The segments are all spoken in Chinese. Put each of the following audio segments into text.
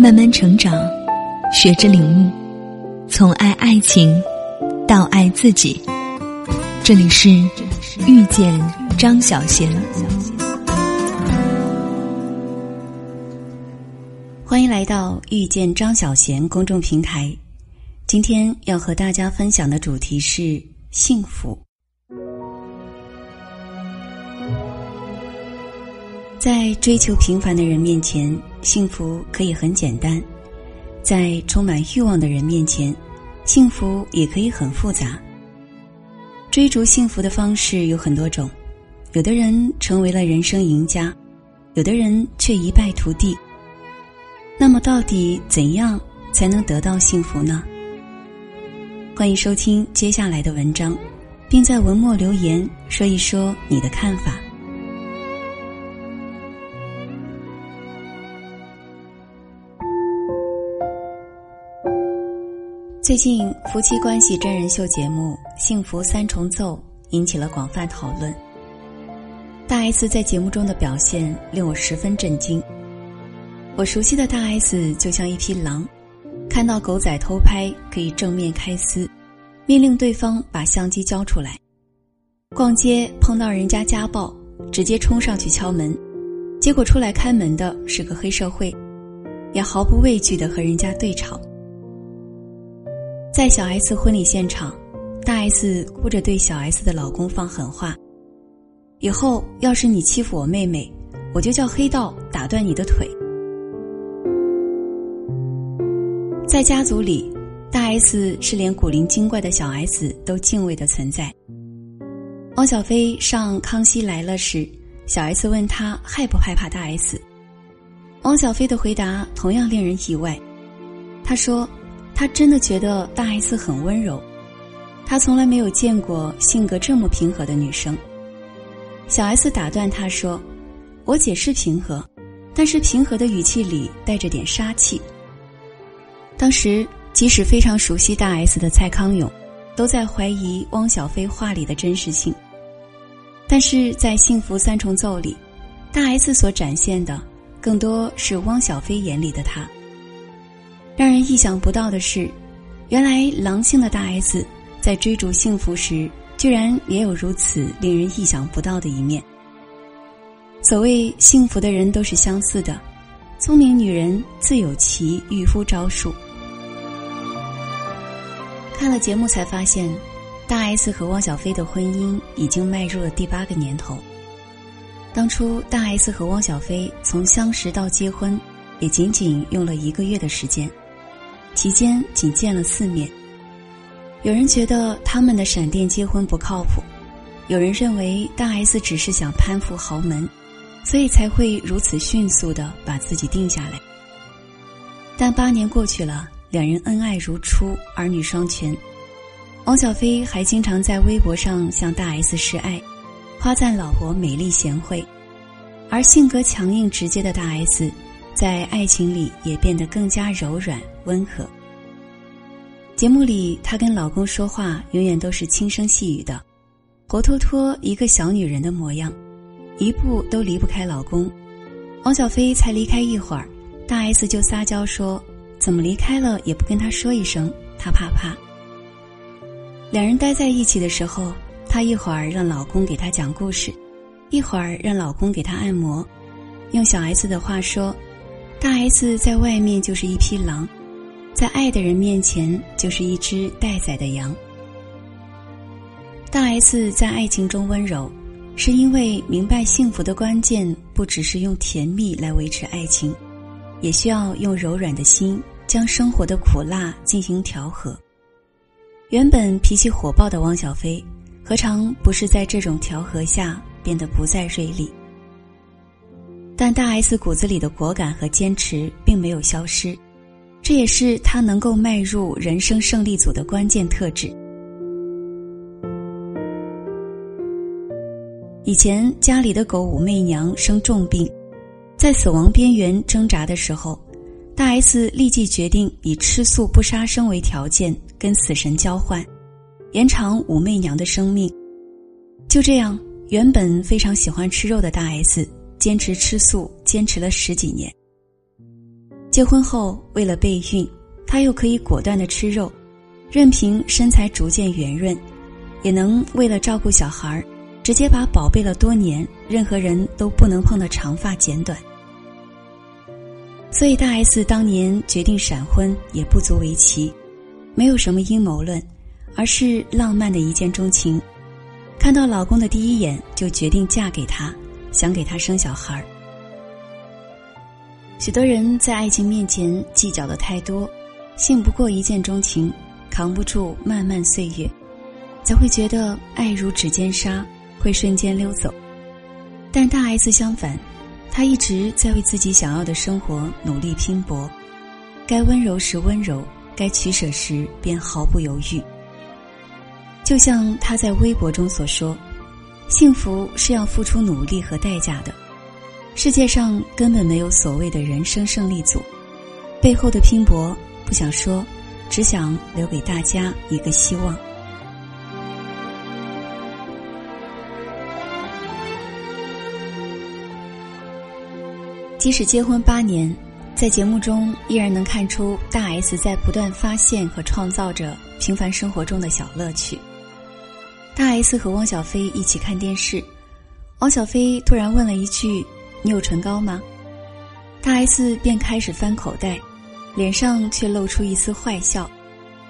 慢慢成长，学着领悟，从爱爱情到爱自己。这里是遇见张小贤，欢迎来到遇见张小贤公众平台。今天要和大家分享的主题是幸福。在追求平凡的人面前，幸福可以很简单；在充满欲望的人面前，幸福也可以很复杂。追逐幸福的方式有很多种，有的人成为了人生赢家，有的人却一败涂地。那么，到底怎样才能得到幸福呢？欢迎收听接下来的文章，并在文末留言说一说你的看法。最近夫妻关系真人秀节目《幸福三重奏》引起了广泛讨论。大 S 在节目中的表现令我十分震惊。我熟悉的大 S 就像一匹狼，看到狗仔偷拍可以正面开撕，命令对方把相机交出来；逛街碰到人家家暴，直接冲上去敲门，结果出来开门的是个黑社会，也毫不畏惧的和人家对吵。在小 S 婚礼现场，大 S 哭着对小 S 的老公放狠话：“以后要是你欺负我妹妹，我就叫黑道打断你的腿。”在家族里，大 S 是连古灵精怪的小 S 都敬畏的存在。汪小菲上《康熙来了》时，小 S 问他害不害怕大 S，汪小菲的回答同样令人意外，他说。他真的觉得大 S 很温柔，他从来没有见过性格这么平和的女生。小 S 打断他说：“我姐是平和，但是平和的语气里带着点杀气。”当时，即使非常熟悉大 S 的蔡康永，都在怀疑汪小菲话里的真实性。但是在《幸福三重奏》里，大 S 所展现的，更多是汪小菲眼里的他。让人意想不到的是，原来狼性的大 S 在追逐幸福时，居然也有如此令人意想不到的一面。所谓幸福的人都是相似的，聪明女人自有其御夫招数。看了节目才发现，大 S 和汪小菲的婚姻已经迈入了第八个年头。当初大 S 和汪小菲从相识到结婚，也仅仅用了一个月的时间。期间仅见了四面。有人觉得他们的闪电结婚不靠谱，有人认为大 S 只是想攀附豪门，所以才会如此迅速的把自己定下来。但八年过去了，两人恩爱如初，儿女双全。汪小菲还经常在微博上向大 S 示爱，夸赞老婆美丽贤惠，而性格强硬直接的大 S。在爱情里也变得更加柔软温和。节目里，她跟老公说话永远都是轻声细语的，活脱脱一个小女人的模样，一步都离不开老公。王小飞才离开一会儿，大 S 就撒娇说：“怎么离开了也不跟他说一声，他怕怕。”两人待在一起的时候，她一会儿让老公给她讲故事，一会儿让老公给她按摩。用小 S 的话说。大 S 在外面就是一匹狼，在爱的人面前就是一只待宰的羊。大 S 在爱情中温柔，是因为明白幸福的关键不只是用甜蜜来维持爱情，也需要用柔软的心将生活的苦辣进行调和。原本脾气火爆的汪小菲，何尝不是在这种调和下变得不再锐利？但大 S 骨子里的果敢和坚持并没有消失，这也是他能够迈入人生胜利组的关键特质。以前家里的狗武媚娘生重病，在死亡边缘挣扎的时候，大 S 立即决定以吃素不杀生为条件跟死神交换，延长武媚娘的生命。就这样，原本非常喜欢吃肉的大 S。坚持吃素，坚持了十几年。结婚后，为了备孕，她又可以果断的吃肉，任凭身材逐渐圆润，也能为了照顾小孩直接把宝贝了多年、任何人都不能碰的长发剪短。所以大 S 当年决定闪婚也不足为奇，没有什么阴谋论，而是浪漫的一见钟情。看到老公的第一眼就决定嫁给他，想给他生小孩。许多人在爱情面前计较的太多，信不过一见钟情，扛不住漫漫岁月，才会觉得爱如指尖沙，会瞬间溜走。但大 S 相反，她一直在为自己想要的生活努力拼搏，该温柔时温柔，该取舍时便毫不犹豫。就像他在微博中所说：“幸福是要付出努力和代价的，世界上根本没有所谓的人生胜利组，背后的拼搏不想说，只想留给大家一个希望。”即使结婚八年，在节目中依然能看出大 S 在不断发现和创造着平凡生活中的小乐趣。大 S 和汪小菲一起看电视，汪小菲突然问了一句：“你有唇膏吗？”大 S 便开始翻口袋，脸上却露出一丝坏笑，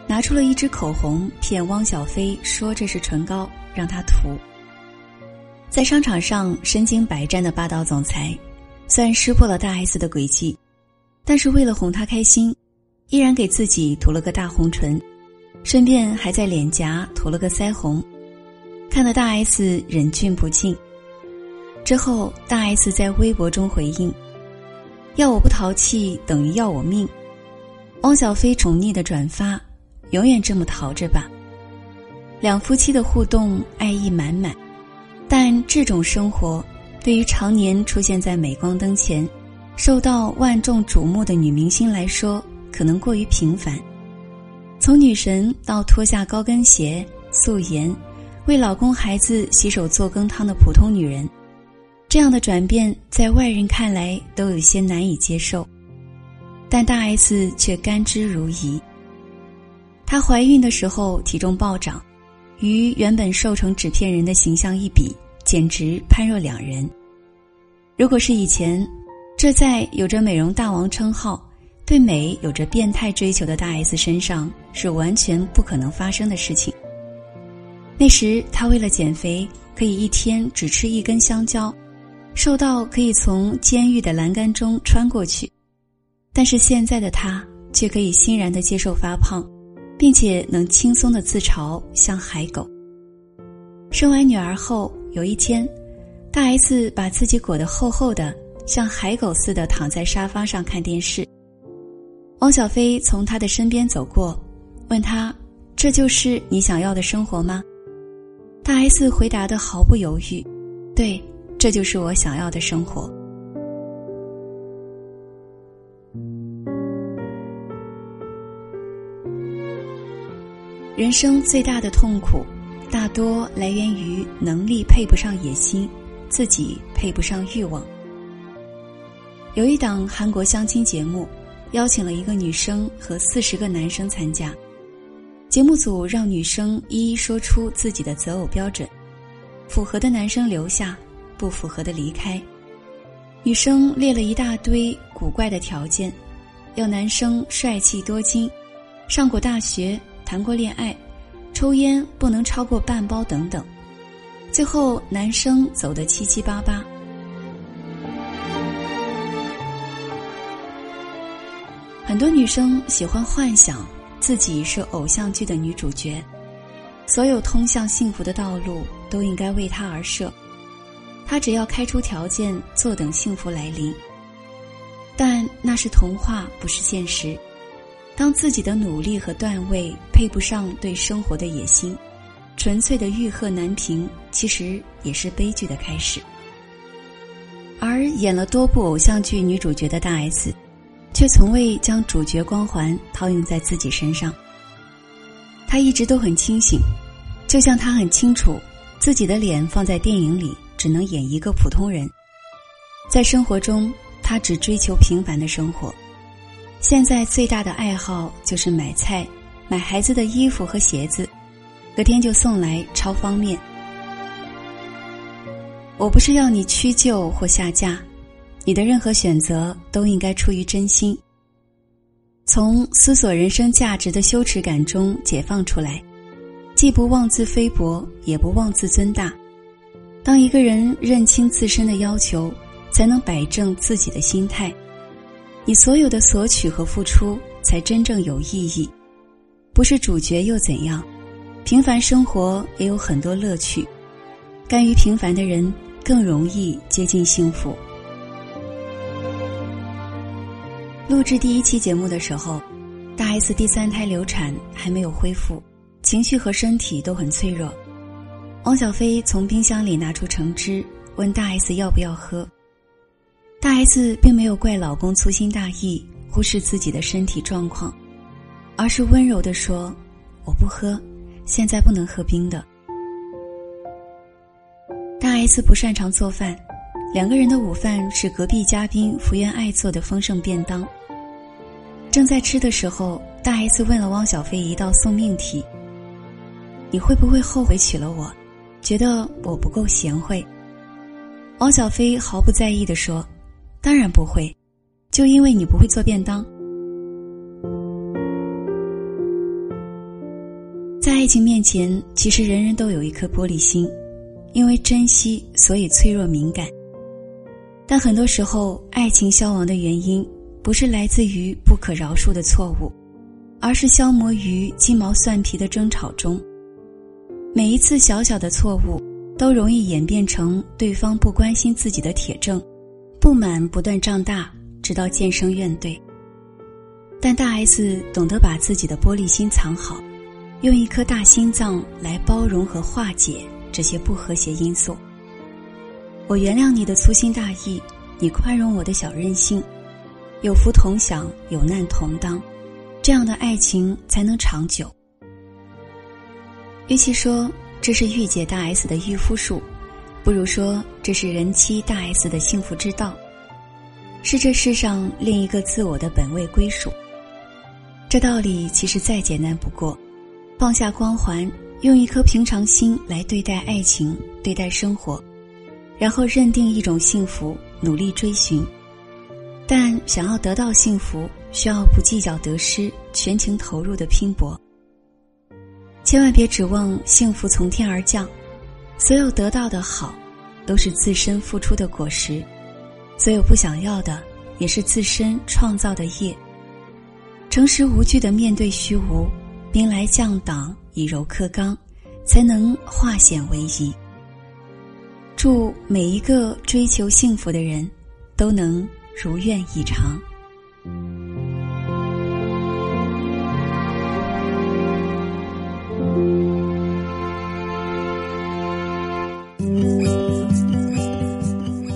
拿出了一支口红骗汪小菲说这是唇膏，让他涂。在商场上身经百战的霸道总裁，虽然识破了大 S 的诡计，但是为了哄她开心，依然给自己涂了个大红唇，顺便还在脸颊涂了个腮红。看得大 S 忍俊不禁。之后，大 S 在微博中回应：“要我不淘气等于要我命。”汪小菲宠溺的转发：“永远这么淘着吧。”两夫妻的互动爱意满满，但这种生活对于常年出现在镁光灯前、受到万众瞩目的女明星来说，可能过于平凡。从女神到脱下高跟鞋、素颜。为老公孩子洗手做羹汤的普通女人，这样的转变在外人看来都有些难以接受，但大 S 却甘之如饴。她怀孕的时候体重暴涨，与原本瘦成纸片人的形象一比，简直判若两人。如果是以前，这在有着美容大王称号、对美有着变态追求的大 S 身上是完全不可能发生的事情。那时，她为了减肥，可以一天只吃一根香蕉，瘦到可以从监狱的栏杆中穿过去。但是现在的他却可以欣然的接受发胖，并且能轻松的自嘲像海狗。生完女儿后，有一天，大 S 把自己裹得厚厚的，像海狗似的躺在沙发上看电视。汪小菲从他的身边走过，问他：“这就是你想要的生活吗？”大 S 回答的毫不犹豫：“对，这就是我想要的生活。”人生最大的痛苦，大多来源于能力配不上野心，自己配不上欲望。有一档韩国相亲节目，邀请了一个女生和四十个男生参加。节目组让女生一一说出自己的择偶标准，符合的男生留下，不符合的离开。女生列了一大堆古怪的条件，要男生帅气多金，上过大学，谈过恋爱，抽烟不能超过半包等等。最后男生走得七七八八。很多女生喜欢幻想。自己是偶像剧的女主角，所有通向幸福的道路都应该为她而设，他只要开出条件，坐等幸福来临。但那是童话，不是现实。当自己的努力和段位配不上对生活的野心，纯粹的欲壑难平，其实也是悲剧的开始。而演了多部偶像剧女主角的大 S。却从未将主角光环套用在自己身上。他一直都很清醒，就像他很清楚自己的脸放在电影里只能演一个普通人。在生活中，他只追求平凡的生活，现在最大的爱好就是买菜，买孩子的衣服和鞋子，隔天就送来，超方便。我不是要你屈就或下嫁，你的任何选择都应该出于真心。从思索人生价值的羞耻感中解放出来，既不妄自菲薄，也不妄自尊大。当一个人认清自身的要求，才能摆正自己的心态。你所有的索取和付出，才真正有意义。不是主角又怎样？平凡生活也有很多乐趣。甘于平凡的人，更容易接近幸福。录制第一期节目的时候，大 S 第三胎流产还没有恢复，情绪和身体都很脆弱。汪小菲从冰箱里拿出橙汁，问大 S 要不要喝。大 S 并没有怪老公粗心大意，忽视自己的身体状况，而是温柔的说：“我不喝，现在不能喝冰的。”大 S 不擅长做饭，两个人的午饭是隔壁嘉宾福原爱做的丰盛便当。正在吃的时候，大 S 问了汪小菲一道送命题：“你会不会后悔娶了我？觉得我不够贤惠？”汪小菲毫不在意的说：“当然不会，就因为你不会做便当。”在爱情面前，其实人人都有一颗玻璃心，因为珍惜，所以脆弱敏感。但很多时候，爱情消亡的原因。不是来自于不可饶恕的错误，而是消磨于鸡毛蒜皮的争吵中。每一次小小的错误，都容易演变成对方不关心自己的铁证，不满不断胀大，直到渐生怨怼。但大 S 懂得把自己的玻璃心藏好，用一颗大心脏来包容和化解这些不和谐因素。我原谅你的粗心大意，你宽容我的小任性。有福同享，有难同当，这样的爱情才能长久。与其说这是御姐大 S 的御夫术，不如说这是人妻大 S 的幸福之道，是这世上另一个自我的本位归属。这道理其实再简单不过，放下光环，用一颗平常心来对待爱情，对待生活，然后认定一种幸福，努力追寻。但想要得到幸福，需要不计较得失、全情投入的拼搏。千万别指望幸福从天而降，所有得到的好，都是自身付出的果实；所有不想要的，也是自身创造的业。诚实无惧的面对虚无，兵来将挡，以柔克刚，才能化险为夷。祝每一个追求幸福的人，都能。如愿以偿。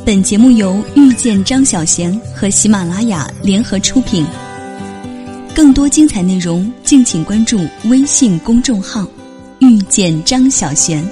本节目由遇见张小贤和喜马拉雅联合出品。更多精彩内容，敬请关注微信公众号“遇见张小贤”。